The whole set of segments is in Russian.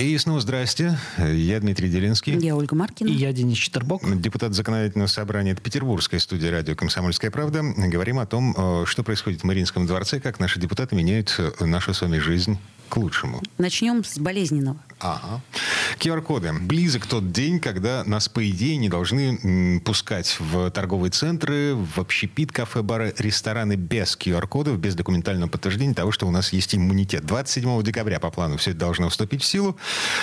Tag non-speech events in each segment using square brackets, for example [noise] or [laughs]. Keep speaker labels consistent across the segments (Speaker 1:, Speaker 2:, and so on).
Speaker 1: И снова здрасте. Я Дмитрий Делинский.
Speaker 2: Я Ольга Маркина.
Speaker 3: И я Денис Четербок.
Speaker 1: Депутат законодательного собрания. Это Петербургская студия радио «Комсомольская правда». Говорим о том, э, что происходит в Мариинском дворце, как наши депутаты меняют э, нашу с вами жизнь к лучшему.
Speaker 2: Начнем с болезненного.
Speaker 1: Ага. QR-коды. Близок тот день, когда нас, по идее, не должны пускать в торговые центры, в общепит, кафе, бары, рестораны без QR-кодов, без документального подтверждения того, что у нас есть иммунитет. 27 декабря по плану все это должно вступить в силу.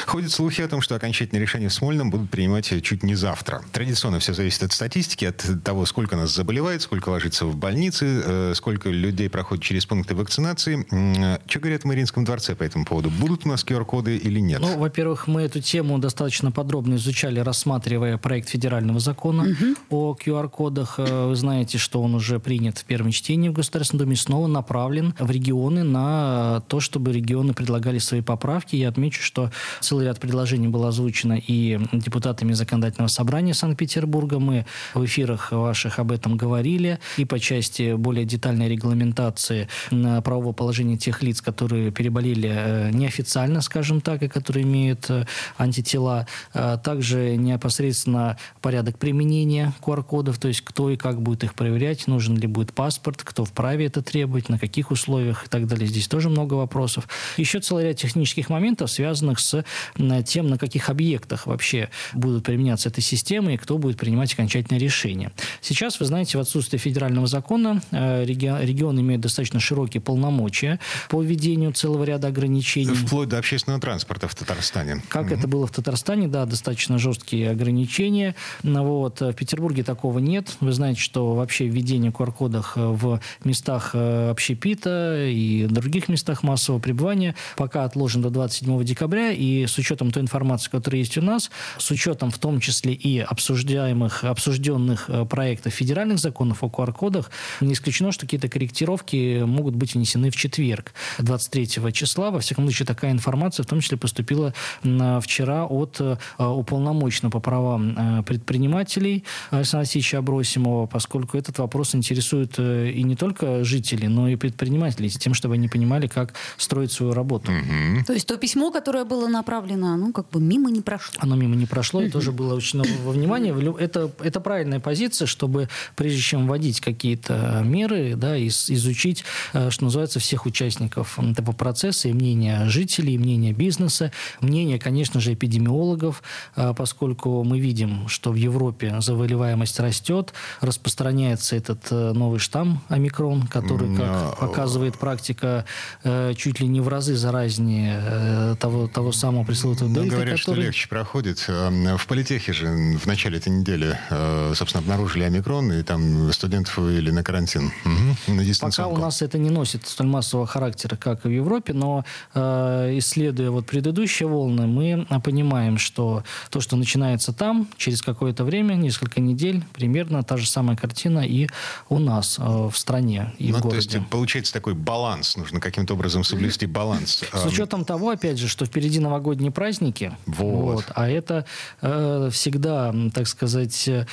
Speaker 1: Ходят слухи о том, что окончательное решение в Смольном будут принимать чуть не завтра. Традиционно все зависит от статистики, от того, сколько нас заболевает, сколько ложится в больнице, э, сколько людей проходит через пункты вакцинации. М, Что говорят в Мариинском дворце по этому поводу? Будут у нас QR-коды или нет?
Speaker 3: Ну, во-первых, мы эту тему достаточно подробно изучали, рассматривая проект федерального закона о QR-кодах. Э, Вы знаете, что он уже принят в первом чтении в Государственной Думе, снова направлен в регионы на то, чтобы регионы предлагали свои поправки. Я отмечу, что целый ряд предложений было озвучено и депутатами Законодательного собрания Санкт-Петербурга. Мы в эфирах ваших об этом говорили. И по части более детальной регламентации правового положения тех лиц, которые переболели э, неофициально, скажем так, и которые имеют э, антитела. А Также непосредственно порядок применения QR-кодов, то есть кто и как будет их проверять, нужен ли будет паспорт, кто вправе это требовать, на каких условиях и так далее. Здесь тоже много вопросов. Еще целый ряд технических моментов, связанных с тем, на каких объектах вообще будут применяться эта система и кто будет принимать окончательное решение. Сейчас, вы знаете, в отсутствие федерального закона э, реги- регион имеет достаточно широкие полномочия по введению целого ряда ограничений.
Speaker 1: Вплоть до общественного транспорта в Татарстане.
Speaker 3: Как это было в Татарстане, да, достаточно жесткие ограничения. Ну, Вот. В Петербурге такого нет. Вы знаете, что вообще введение QR-кодов в местах э, общепита и других местах массового пребывания пока отложен до 27 декабря. И с учетом той информации, которая есть у нас, с учетом в том числе и обсуждаемых, обсужденных э, проектов федеральных законов о QR-кодах, не исключено, что какие-то корректировки могут быть внесены в четверг, 23 числа. Во всяком случае, такая информация в том числе поступила м, вчера от э, уполномоченного по правам э, предпринимателей Александра Алексеевича Абросимова, поскольку этот вопрос интересует э, и не только жителей, но и предпринимателей, с тем, чтобы они понимали, как строить свою работу.
Speaker 2: То есть то письмо, которое было направлено, ну, как бы мимо не прошло.
Speaker 3: Оно мимо не прошло и тоже было очень во внимание. Это, это правильная позиция, чтобы прежде чем вводить какие-то меры, да, из- изучить, что называется, всех участников этого процесса и мнение жителей, и мнение бизнеса, мнение, конечно же, эпидемиологов, э, поскольку мы видим, что в Европе заболеваемость растет, распространяется этот э, новый штамм омикрон, который, как показывает практика, э, чуть ли не в разы заразнее того, того самого пресловутого
Speaker 1: Ну,
Speaker 3: дельты,
Speaker 1: говорят, что
Speaker 3: который...
Speaker 1: легче проходит. В политехе же в начале этой недели, собственно, обнаружили омикрон, и там студентов вывели на карантин, Мгм. на
Speaker 3: Пока у нас это не носит столь массового характера, как и в Европе, но исследуя вот предыдущие волны, мы понимаем, что то, что начинается там, через какое-то время, несколько недель, примерно та же самая картина и у нас э, в стране и
Speaker 1: Ну,
Speaker 3: в
Speaker 1: то
Speaker 3: городе.
Speaker 1: есть получается такой баланс, нужно каким-то образом соблюсти баланс.
Speaker 3: С учетом того, опять же, что впереди новогодние праздники,
Speaker 1: Вот.
Speaker 3: а это э, всегда, так сказать, э,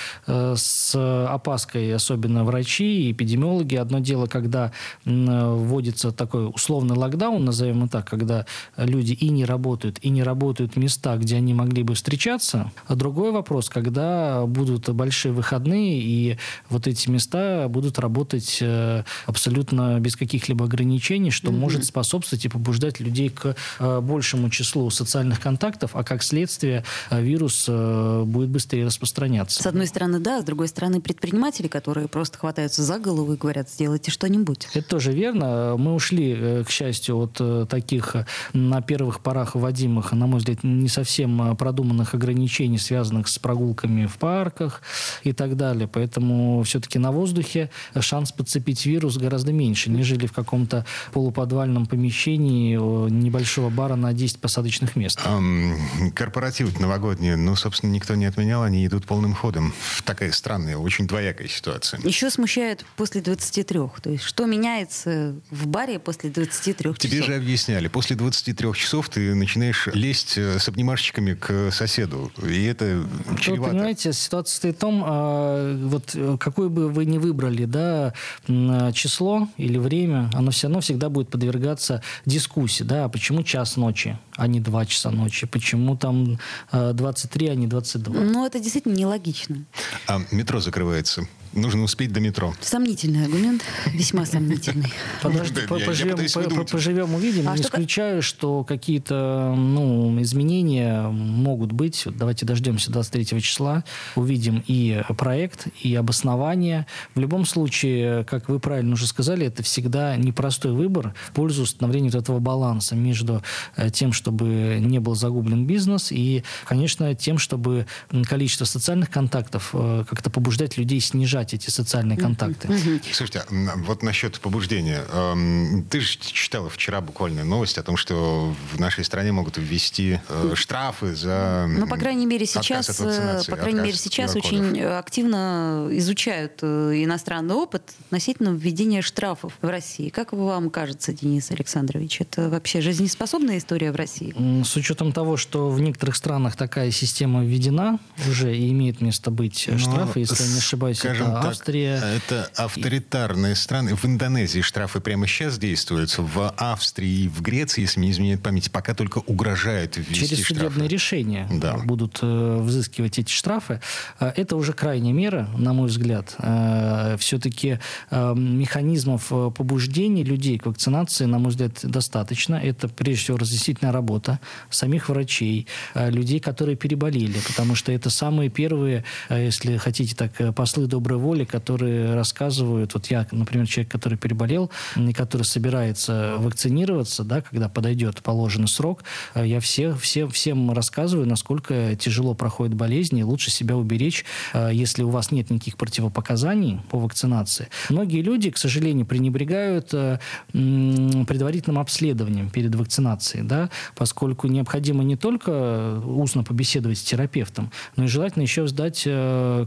Speaker 3: с опаской, особенно врачи и эпидемиологи. Одно дело, когда э, вводится такой условный локдаун, назовем его так, когда люди и не работают, и не работают места, где они могли бы встречаться. А другой вопрос, когда будут большие выходные, и вот эти места будут работать э, абсолютно без каких-либо ограничений, что может способствовать и побуждать людей к э, большему числу социальных контактов, а как следствие э, вирус будет быстрее распространяться.
Speaker 2: С одной стороны, да, с другой стороны, предприниматели, которые просто хватаются за голову и говорят, сделайте что-нибудь.
Speaker 3: Это тоже верно. Мы ушли, к счастью, от таких на первых порах вводимых, на мой взгляд, не совсем продуманных ограничений, связанных с прогулками в парках и так далее. Поэтому все-таки на воздухе шанс подцепить вирус гораздо меньше, нежели в каком-то полуподвальном помещении небольшого бара на 10 посадочных мест.
Speaker 1: Корпоративы новогодние, ну, собственно, никто не отменял, они идут полным ходом. Такая странная, очень двоякая ситуация.
Speaker 2: Еще смущает после 23. То есть что меняется в баре после 23 часов?
Speaker 1: Тебе же объясняли, после 23 часов ты начинаешь лезть э, с обнимашечками к соседу. И это чревато.
Speaker 3: Вы понимаете, ситуация стоит в том, а, вот э, какое бы вы ни выбрали да, число или время, оно все равно всегда будет подвергаться дискуссии. Да, почему час ночи, а не два часа ночи? Почему там 23, а не 22?
Speaker 2: Ну, это действительно нелогично.
Speaker 1: А метро закрывается. Нужно успеть до метро.
Speaker 2: Сомнительный аргумент, весьма сомнительный. [laughs]
Speaker 3: Подожди, поживем, увидим. А не исключаю, что какие-то ну, изменения могут быть. Давайте дождемся 23 числа, увидим и проект, и обоснование. В любом случае, как вы правильно уже сказали, это всегда непростой выбор в пользу установления вот этого баланса между э, тем, чтобы не был загублен бизнес, и, конечно, тем, чтобы количество социальных контактов э, как-то побуждать людей снижать развивать эти социальные контакты.
Speaker 1: Слушайте, а, вот насчет побуждения. Эм, ты же читала вчера буквально новость о том, что в нашей стране могут ввести э, штрафы за
Speaker 2: Ну, по крайней мере, сейчас, э, по крайней мере, сейчас очень активно изучают э, иностранный опыт относительно введения штрафов в России. Как вам кажется, Денис Александрович, это вообще жизнеспособная история в России?
Speaker 3: С учетом того, что в некоторых странах такая система введена уже и имеет место быть ну, штрафы, если я не ошибаюсь,
Speaker 1: скажем Австрия. Это авторитарные страны. В Индонезии штрафы прямо сейчас действуют. В Австрии и в Греции, если мне не изменяет память, пока только угрожают ввести
Speaker 3: Через
Speaker 1: штрафы.
Speaker 3: судебное решение да. будут э, взыскивать эти штрафы. Э, это уже крайняя мера, на мой взгляд. Э, все-таки э, механизмов э, побуждения людей к вакцинации, на мой взгляд, достаточно. Это, прежде всего, разъяснительная работа самих врачей, э, людей, которые переболели, потому что это самые первые, если хотите так, послы доброй воли, которые рассказывают, вот я, например, человек, который переболел, и который собирается вакцинироваться, да, когда подойдет положенный срок, э, я все, все, всем рассказываю, насколько тяжело проходит болезнь, и лучше себя уберечь, э, если у вас нет никаких противопоказаний по вакцинации. Многие люди, к сожалению, пренебрегают э, предварительным обследованием перед вакцинацией, да, поскольку необходимо не только устно побеседовать с терапевтом, но и желательно еще сдать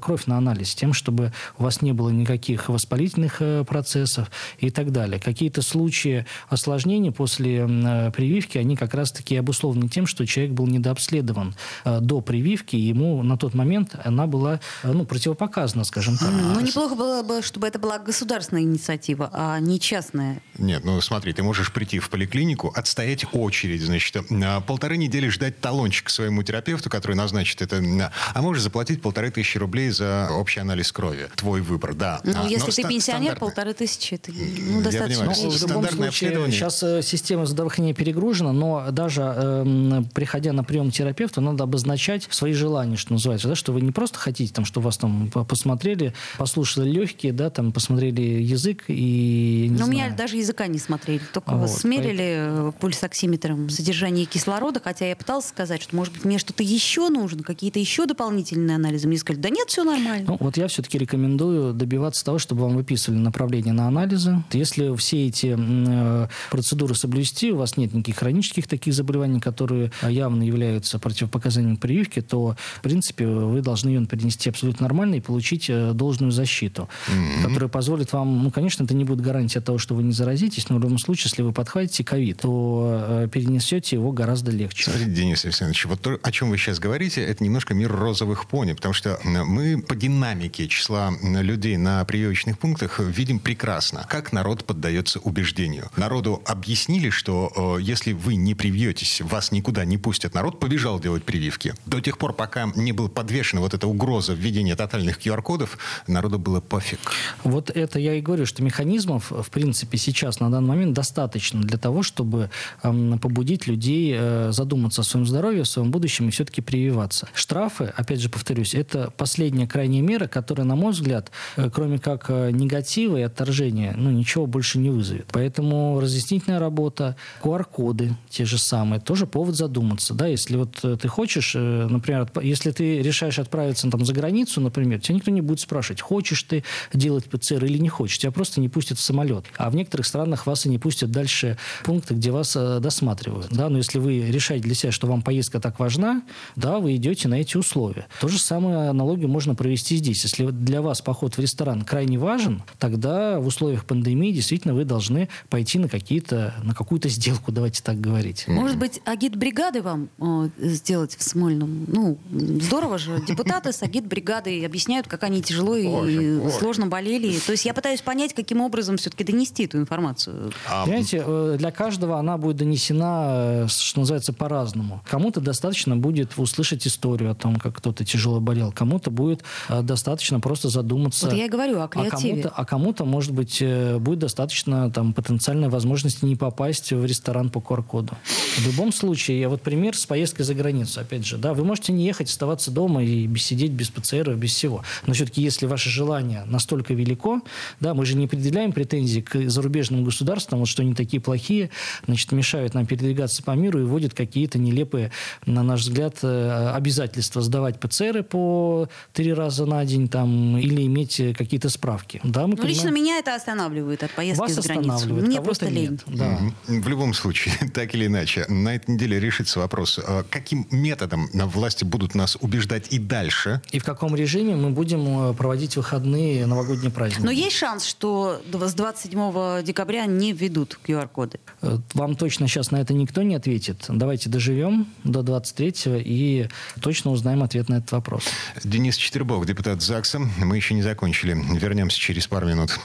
Speaker 3: кровь на анализ, тем, чтобы у вас не было никаких воспалительных э, процессов и так далее. Какие-то случаи осложнений после э, прививки, они как раз-таки обусловлены тем, что человек был недообследован э, до прививки, и ему на тот момент она была ну, противопоказана, скажем так.
Speaker 2: Ну, неплохо было бы, чтобы это была государственная инициатива, а не частная.
Speaker 1: Нет, ну смотри, ты можешь прийти в поликлинику, отстоять очередь, значит, полторы недели ждать талончик своему терапевту, который назначит это, а можешь заплатить полторы тысячи рублей за общий анализ крови твой выбор, да.
Speaker 2: Ну, а, если ты пенсионер, полторы тысячи, это ну, достаточно.
Speaker 3: Понимаю, ну, в любом случае, сейчас э, система здравоохранения перегружена, но даже э, приходя на прием к терапевту, надо обозначать свои желания, что называется, да, что вы не просто хотите, там, что вас там посмотрели, послушали легкие, да, там, посмотрели язык и...
Speaker 2: Ну, меня даже языка не смотрели, только вот, смерили поэтому... пульсоксиметром содержание кислорода, хотя я пыталась сказать, что, может быть, мне что-то еще нужно, какие-то еще дополнительные анализы. Мне сказали, да нет, все нормально.
Speaker 3: Ну, вот я все-таки рекомендую рекомендую добиваться того, чтобы вам выписывали направление на анализы. Если все эти э, процедуры соблюсти, у вас нет никаких хронических таких заболеваний, которые явно являются противопоказанием прививки, то, в принципе, вы должны ее перенести абсолютно нормально и получить э, должную защиту, mm-hmm. которая позволит вам, ну, конечно, это не будет гарантия того, что вы не заразитесь, но в любом случае, если вы подхватите ковид, то э, перенесете его гораздо легче.
Speaker 1: Смотрите, Денис Александрович, вот то, о чем вы сейчас говорите, это немножко мир розовых пони, потому что мы по динамике числа людей на прививочных пунктах видим прекрасно, как народ поддается убеждению. Народу объяснили, что э, если вы не привьетесь, вас никуда не пустят. Народ побежал делать прививки. До тех пор, пока не была подвешена вот эта угроза введения тотальных QR-кодов, народу было пофиг.
Speaker 3: Вот это я и говорю, что механизмов, в принципе, сейчас на данный момент достаточно для того, чтобы э, побудить людей э, задуматься о своем здоровье, о своем будущем и все-таки прививаться. Штрафы, опять же повторюсь, это последняя крайняя мера, которая, на мой взгляд, э, кроме как э, негатива и отторжения, ну, ничего больше не вызовет. Поэтому разъяснительная работа, QR-коды те же самые, тоже повод задуматься. Да, если вот э, ты хочешь, например, если ты решаешь отправиться там, за границу, например, тебя никто не будет спрашивать, хочешь ты делать ПЦР или не хочешь. Тебя просто не пустят в самолет. А в некоторых странах вас и не пустят дальше пункты, где вас досматривают. Да, но если вы решаете для себя, что вам поездка так важна, да, вы идете на эти условия. То же самое аналогию можно провести здесь. Если для вас поход в ресторан крайне важен, тогда в условиях пандемии действительно вы должны пойти на какие-то на какую-то сделку, давайте так говорить.
Speaker 2: Может быть, агит-бригады вам э, сделать в Смольном? Ну, здорово же. Депутаты с агит-бригадой объясняют, как они тяжело и ой, сложно болели. То есть я пытаюсь понять, каким образом все-таки донести эту информацию.
Speaker 3: А... Понимаете, э, для каждого она будет донесена, э, что называется, по-разному. Кому-то достаточно будет услышать историю о том, как кто-то тяжело болел. Кому-то будет э, достаточно просто задуматься.
Speaker 2: Вот я и говорю о креативе.
Speaker 3: А кому-то, а кому-то может быть, э, будет достаточно там, потенциальной возможности не попасть в ресторан по QR-коду. В любом случае, я вот пример с поездкой за границу, опять же, да, вы можете не ехать, оставаться дома и сидеть без ПЦР, без всего. Но все-таки, если ваше желание настолько велико, да, мы же не предъявляем претензий к зарубежным государствам, вот что они такие плохие, значит, мешают нам передвигаться по миру и вводят какие-то нелепые, на наш взгляд, э, обязательства сдавать ПЦРы по три раза на день там, или иметь какие-то справки. Да,
Speaker 2: мы ну, понимаем... Лично меня это останавливает от поездки
Speaker 3: Вас
Speaker 2: за границу. Мне просто лень. Нет.
Speaker 1: Да. В любом случае, [laughs] так или иначе, на этой неделе решится вопрос, а каким методом на власти будут нас убеждать и дальше?
Speaker 3: И в каком режиме мы будем э, проводить выходные новогодние праздники?
Speaker 2: Но есть шанс, что с 27 декабря не введут QR-коды?
Speaker 3: Э, вам точно сейчас на это никто не ответит. Давайте доживем до 23 и точно узнаем ответ на этот вопрос.
Speaker 1: Денис Четербок, депутат ЗАГСа. Мы еще не закончили. Вернемся через пару минут.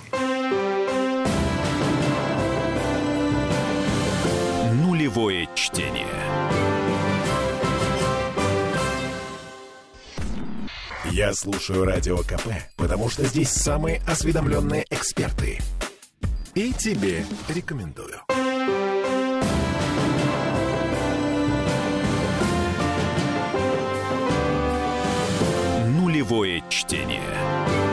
Speaker 4: Нулевое чтение. Я слушаю Радио КП, потому что здесь самые осведомленные эксперты. И тебе рекомендую. Нулевое чтение.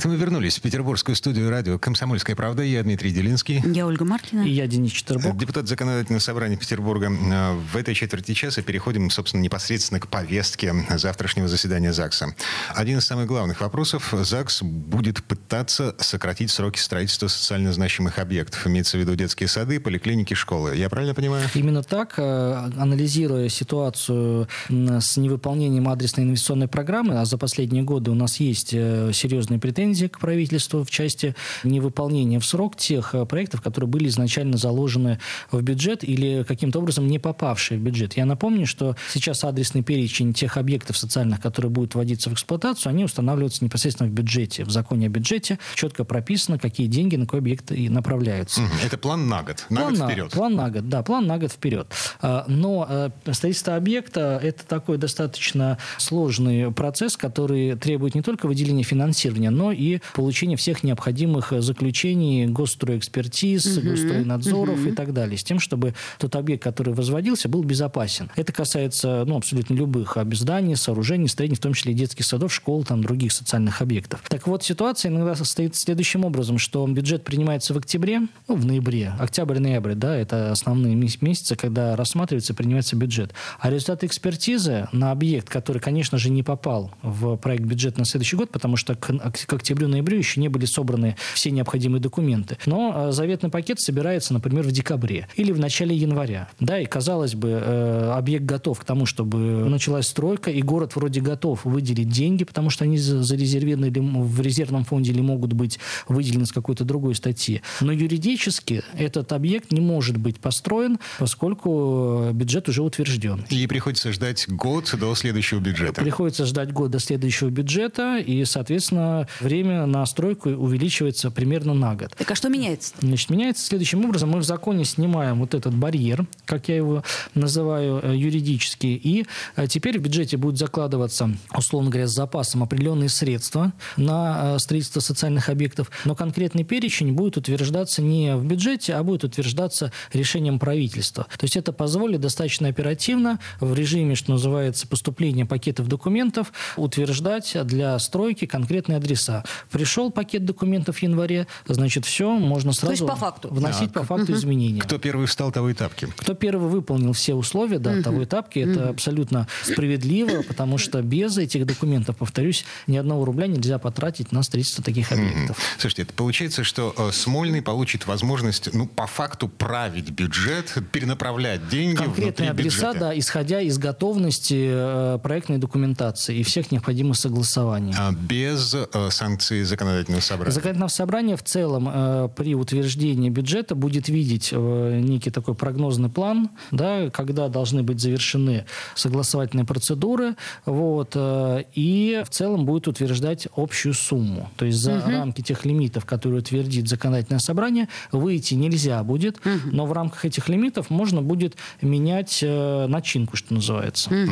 Speaker 1: Это мы вернулись в петербургскую студию радио «Комсомольская правда». Я Дмитрий Делинский.
Speaker 2: Я Ольга Маркина.
Speaker 3: И я Денис Четербок.
Speaker 1: Депутат Законодательного собрания Петербурга. А, в этой четверти часа переходим, собственно, непосредственно к повестке завтрашнего заседания ЗАГСа. Один из самых главных вопросов. ЗАГС будет пытаться сократить сроки строительства социально значимых объектов. Имеется в виду детские сады, поликлиники, школы. Я правильно понимаю?
Speaker 3: Именно так. Э, анализируя ситуацию с невыполнением адресной инвестиционной программы, а за последние годы у нас есть э, серьезные претензии претензии к правительству в части невыполнения в срок тех э, проектов, которые были изначально заложены в бюджет или каким-то образом не попавшие в бюджет. Я напомню, что сейчас адресный перечень тех объектов социальных, которые будут вводиться в эксплуатацию, они устанавливаются непосредственно в бюджете. В законе о бюджете четко прописано, какие деньги на какой объект и направляются.
Speaker 1: Это план на год, на план год вперед. На,
Speaker 3: план на год, да, план на год вперед. А, но э, строительство объекта – это такой достаточно сложный процесс, который требует не только выделения финансирования, но и получение всех необходимых э, заключений госстроэкспертиз, угу, госстройнадзоров угу. и так далее, с тем, чтобы тот объект, который возводился, был безопасен. Это касается ну, абсолютно любых зданий, сооружений, строений, в том числе и детских садов, школ, там, других социальных объектов. Так вот, ситуация иногда состоит следующим образом, что бюджет принимается в октябре, ну, в ноябре, октябрь-ноябрь, да, это основные месяцы, когда рассматривается и принимается бюджет. А результаты экспертизы на объект, который, конечно же, не попал в проект бюджета на следующий год, потому что к, к октябрю-ноябрю еще не были собраны все необходимые документы. Но э, заветный пакет собирается, например, в декабре или в начале января. Да, и казалось бы, э, объект готов к тому, чтобы началась стройка, и город вроде готов выделить деньги, потому что они зарезервированы в резервном фонде или могут быть выделены с какой-то другой статьи. Но юридически этот объект не может быть построен, поскольку бюджет уже утвержден.
Speaker 1: И приходится ждать год до следующего бюджета.
Speaker 3: Приходится ждать год до следующего бюджета, и, соответственно, время время на стройку увеличивается примерно на год.
Speaker 2: Так а что меняется?
Speaker 3: Значит, меняется следующим образом. Мы в законе снимаем вот этот барьер, как я его называю э, юридически, и э, теперь в бюджете будет закладываться, условно говоря, с запасом определенные средства на строительство социальных объектов, но конкретный перечень будет утверждаться не в бюджете, а будет утверждаться решением правительства. То есть это позволит достаточно оперативно в режиме, что называется, поступления пакетов документов утверждать для стройки конкретные адреса. Пришел пакет документов в январе, значит, все, можно сразу
Speaker 2: То есть по факту.
Speaker 3: вносить а, по факту угу. изменения.
Speaker 1: Кто первый встал, того и тапки.
Speaker 3: Кто первый выполнил все условия, да, угу. того и тапки, это угу. абсолютно справедливо, потому что без этих документов, повторюсь, ни одного рубля нельзя потратить на строительство таких объектов. Угу.
Speaker 1: Слушайте, это получается, что э, Смольный получит возможность, ну, по факту править бюджет, перенаправлять деньги
Speaker 3: Конкретные адреса, бюджета. да, исходя из готовности э, проектной документации и всех необходимых согласований.
Speaker 1: А без э, санкций законодательного собрания?
Speaker 3: Законодательное собрание в целом э, при утверждении бюджета будет видеть э, некий такой прогнозный план, да, когда должны быть завершены согласовательные процедуры, вот, э, и в целом будет утверждать общую сумму. То есть за угу. рамки тех лимитов, которые утвердит законодательное собрание, выйти нельзя будет, угу. но в рамках этих лимитов можно будет менять э, начинку, что называется. Угу.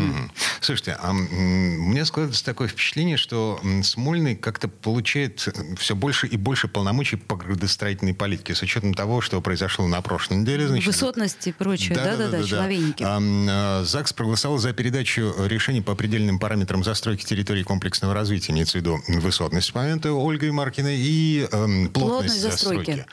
Speaker 1: Слушайте, а мне складывается такое впечатление, что Смольный как-то получает все больше и больше полномочий по градостроительной политике, с учетом того, что произошло на прошлой неделе.
Speaker 2: Значит, Высотности и прочее, да-да-да, человейники. А,
Speaker 1: а, ЗАГС проголосовал за передачу решений по предельным параметрам застройки территории комплексного развития, имеется в виду высотность с момента Ольгой Маркиной и э, плотность, плотность застройки.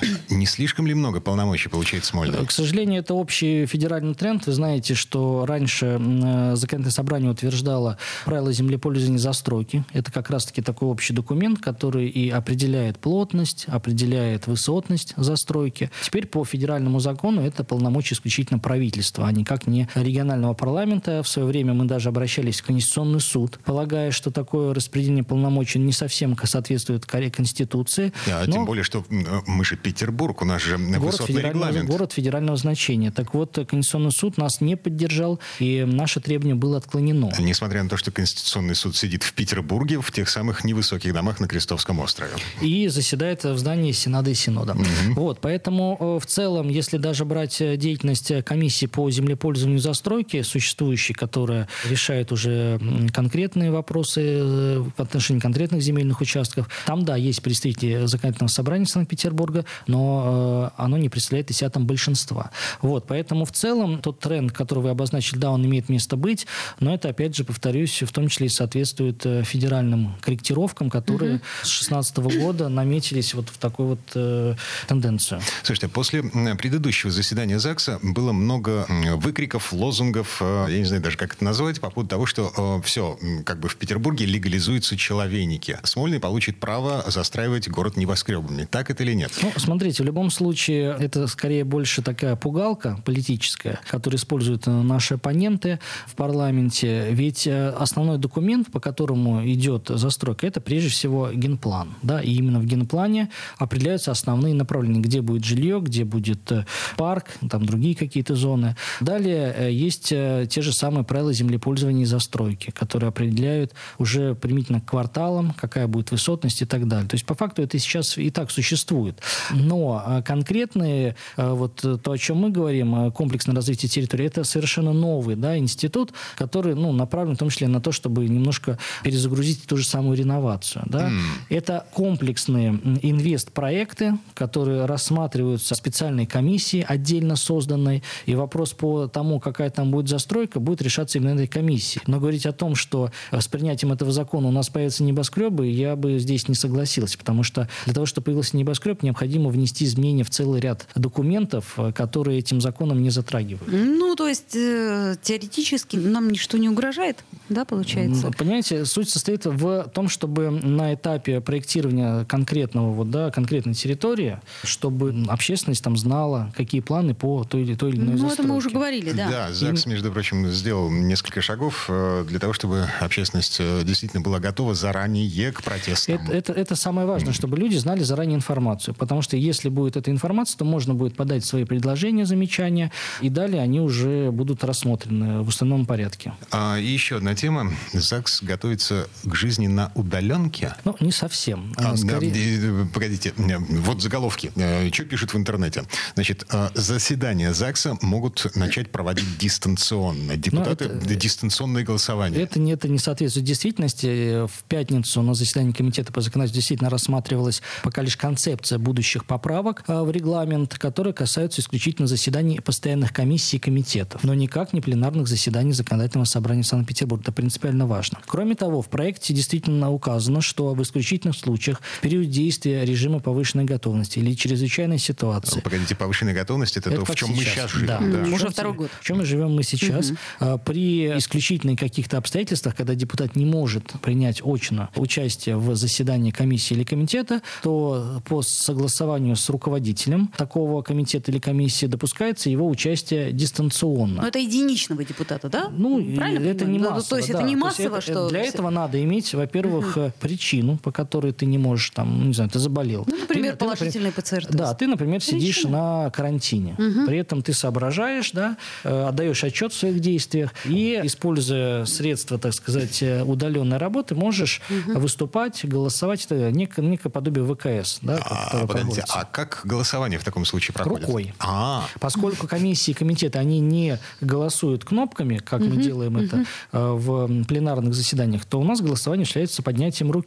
Speaker 1: застройки. Не слишком ли много полномочий получает Смольный?
Speaker 3: К сожалению, это общий федеральный тренд. Вы знаете, что раньше э, законодательное собрание утверждало правила землепользования застройки. Это как раз-таки такой общий документ, который и определяет плотность, определяет высотность застройки. Теперь по федеральному закону это полномочия исключительно правительства, а никак не регионального парламента. В свое время мы даже обращались в Конституционный суд, полагая, что такое распределение полномочий не совсем соответствует Конституции.
Speaker 1: А, но... Тем более, что мы же Петербург, у нас же город высотный регламент.
Speaker 3: Город федерального значения. Так вот, Конституционный суд нас не поддержал, и наше требование было отклонено.
Speaker 1: Несмотря на то, что Конституционный суд сидит в Петербурге, в тех самых невысоких домах на Крестовском острове.
Speaker 3: И заседает в здании Сенада и Синода. Угу. Вот, поэтому э, в целом, если даже брать э, деятельность комиссии по землепользованию и застройке, существующей, которая решает уже конкретные вопросы э, в отношении конкретных земельных участков, там, да, есть представители законодательного собрания Санкт-Петербурга, но оно не представляет из себя там большинства. Вот, поэтому в целом тот тренд, который вы обозначили, да, он имеет место быть, но это, опять же, повторюсь, в том числе и соответствует федеральным корректировкам, которые угу. с 2016 года наметились вот в такую вот э, тенденцию.
Speaker 1: Слушайте, после предыдущего заседания ЗАГСа было много выкриков, лозунгов, э, я не знаю даже, как это назвать, по поводу того, что э, все, как бы в Петербурге легализуются человейники. Смольный получит право застраивать город небоскребами. Так это или нет?
Speaker 3: Ну, смотрите, в любом случае, это скорее больше такая пугалка политическая, которую используют э, наши оппоненты в парламенте. Ведь э, основной документ, по которому идет застройка, это прежде всего генплан да, и именно в генплане определяются основные направления, где будет жилье, где будет э, парк, там другие какие-то зоны. Далее э, есть э, те же самые правила землепользования и застройки, которые определяют уже примитивно к кварталам, какая будет высотность и так далее. То есть по факту это сейчас и так существует. Но конкретные, вот то, о чем мы говорим, комплексное развитие территории, это совершенно новый да, институт, который ну, направлен в том числе на то, чтобы немножко перезагрузить ту же самую реновацию. Да? Mm. Это комплексные инвестпроекты, которые рассматриваются специальной комиссией, отдельно созданной, и вопрос по тому, какая там будет застройка, будет решаться именно этой комиссией. Но говорить о том, что с принятием этого закона у нас появятся небоскребы, я бы здесь не согласился, потому что для того, чтобы появился небоскреб, необходимо внести изменения в целый ряд документов, которые этим законом не затрагивают.
Speaker 2: Ну, то есть э, теоретически нам ничто не угрожает, да, получается?
Speaker 3: Понимаете, суть состоит в том, чтобы на этапе проектирования конкретного, вот, да, конкретной территории, чтобы общественность там знала, какие планы по той или, той или иной Ну, застройке.
Speaker 2: это мы уже говорили, да.
Speaker 1: Да, ЗАГС, между прочим, сделал несколько шагов э, для того, чтобы общественность э, действительно была готова заранее к протестам.
Speaker 3: Это, это, это самое важное, чтобы люди знали заранее информацию. Потому что если будет эта информация, то можно будет подать свои предложения, замечания, и далее они уже будут рассмотрены в установленном порядке.
Speaker 1: А, и еще одна тема. ЗАГС готовится к жизни на удаленке рамки?
Speaker 3: Ну, не совсем.
Speaker 1: А, Скорее... Погодите, вот заголовки. Что пишут в интернете? Значит, заседания ЗАГСа могут начать проводить дистанционно. Депутаты это, дистанционное голосование.
Speaker 3: Это, не, это не соответствует действительности. В пятницу на заседании Комитета по законодательству действительно рассматривалась пока лишь концепция будущих поправок в регламент, которые касаются исключительно заседаний постоянных комиссий и комитетов, но никак не пленарных заседаний Законодательного собрания Санкт-Петербурга. Это принципиально важно. Кроме того, в проекте действительно указано, что в исключительных случаях в период действия режима повышенной готовности или чрезвычайной ситуации.
Speaker 1: Погодите, повышенная готовность это, это то, в чем сейчас. мы сейчас живем. Да.
Speaker 2: Да. Уже второй год.
Speaker 3: В чем мы живем мы сейчас? Угу. При исключительных каких-то обстоятельствах, когда депутат не может принять очно участие в заседании комиссии или комитета, то по согласованию с руководителем такого комитета или комиссии допускается его участие дистанционно.
Speaker 2: Но это единичного депутата, да?
Speaker 3: Ну, Правильно это не массово. То есть да. это не массово, это, что... Для этого надо иметь, во-первых, угу. Причину, по которой ты не можешь, там, не знаю, ты заболел.
Speaker 2: Ну, например, ты, положительный
Speaker 3: ПЦР-тест. Да, ты, например, сидишь Причина. на карантине. Угу. При этом ты соображаешь, да, э, отдаешь отчет в своих действиях и, используя средства, так сказать, э, удаленной работы, можешь угу. выступать, голосовать. Это некое, некое подобие ВКС. Да,
Speaker 1: а, подождите, а как голосование в таком случае проходит?
Speaker 3: Рукой. А. Поскольку комиссии и комитеты, они не голосуют кнопками, как угу. мы делаем угу. это э, в пленарных заседаниях, то у нас голосование осуществляется поднятием руки.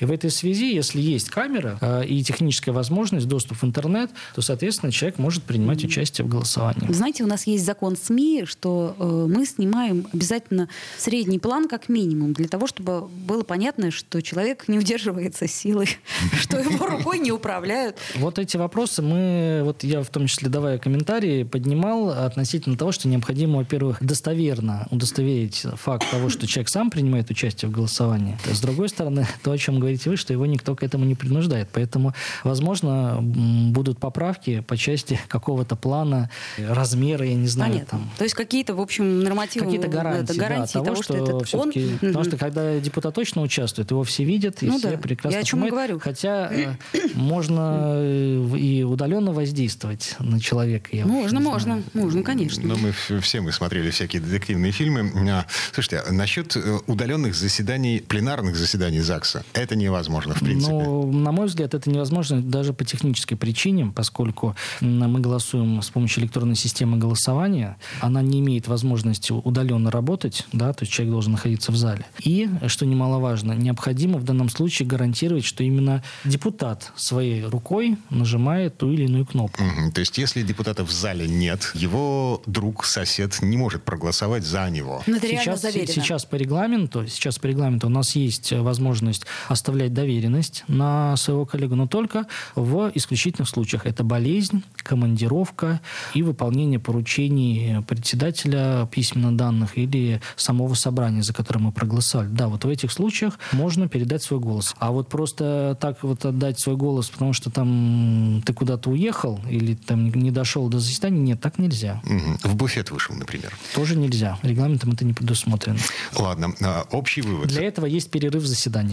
Speaker 3: И в этой связи, если есть камера и техническая возможность, доступ в интернет, то, соответственно, человек может принимать участие в голосовании.
Speaker 2: Знаете, у нас есть закон СМИ, что э, мы снимаем обязательно средний план как минимум, для того, чтобы было понятно, что человек не удерживается силой, [laughs] что его рукой не управляют.
Speaker 3: Вот эти вопросы мы, вот я в том числе давая комментарии, поднимал относительно того, что необходимо, во-первых, достоверно удостоверить факт того, что человек сам принимает участие в голосовании. С другой стороны, то, о чем говорите вы, что его никто к этому не принуждает. Поэтому, возможно, будут поправки по части какого-то плана, размера, я не знаю. Понятно. Там.
Speaker 2: То есть какие-то, в общем, нормативы,
Speaker 3: какие-то гарантии,
Speaker 2: гарантии
Speaker 3: да, того,
Speaker 2: того, что, что это он...
Speaker 3: Потому что когда депутат точно участвует, его все видят, и ну, все да. прекрасно я о чем понимают. Говорю. Хотя э, [clears throat] можно э, и удаленно воздействовать на человека.
Speaker 2: Я можно, можно, можно, конечно.
Speaker 1: Но мы все мы смотрели всякие детективные фильмы. А, слушайте, а насчет э, удаленных заседаний, пленарных заседаний ЗАГСа, это невозможно, в принципе.
Speaker 3: Ну, на мой взгляд, это невозможно даже по технической причине, поскольку мы голосуем с помощью электронной системы голосования, она не имеет возможности удаленно работать, да, то есть человек должен находиться в зале. И, что немаловажно, необходимо в данном случае гарантировать, что именно депутат своей рукой нажимает ту или иную кнопку.
Speaker 1: Угу. То есть, если депутата в зале нет, его друг, сосед не может проголосовать за него.
Speaker 2: Но это сейчас,
Speaker 3: сейчас по регламенту, сейчас по регламенту у нас есть возможность оставлять доверенность на своего коллегу, но только в исключительных случаях. Это болезнь, командировка и выполнение поручений председателя письменно данных или самого собрания, за которое мы проголосовали. Да, вот в этих случаях можно передать свой голос. А вот просто так вот отдать свой голос, потому что там ты куда-то уехал или там не дошел до заседания, нет, так нельзя.
Speaker 1: В буфет вышел, например.
Speaker 3: Тоже нельзя. Регламентом это не предусмотрено.
Speaker 1: Ладно, а, общий вывод.
Speaker 3: Для этого есть перерыв в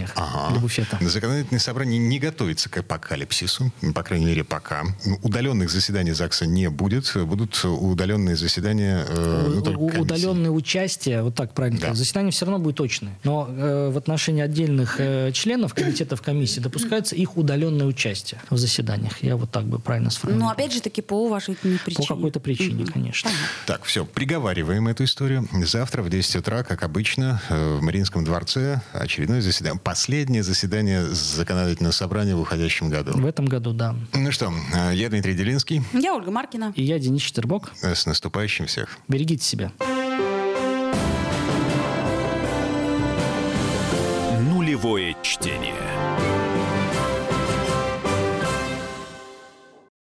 Speaker 3: заседаниях ага. для буфета.
Speaker 1: Законодательное собрание не готовится к апокалипсису, по крайней мере, пока. Удаленных заседаний ЗАГСа не будет. Будут удаленные заседания э,
Speaker 3: ну, Удаленные участия, вот так правильно да. заседание все равно будет точное. Но э, в отношении отдельных э, членов комитетов комиссии допускается их удаленное участие в заседаниях. Я вот так бы правильно сформулировал.
Speaker 2: Но опять же таки по уважительной причине.
Speaker 3: По какой-то причине, mm-hmm. конечно.
Speaker 1: Так, все, приговариваем эту историю. Завтра в 10 утра, как обычно, э, в Мариинском дворце очередное заседание. Последнее заседание законодательного собрания в уходящем году.
Speaker 3: В этом году, да.
Speaker 1: Ну что, э, я Дмитрий Делинский.
Speaker 2: Я Ольга Маркина.
Speaker 3: И я Денис Четербок.
Speaker 1: С наступающим всех.
Speaker 3: Берегите себя.
Speaker 4: Нулевое чтение.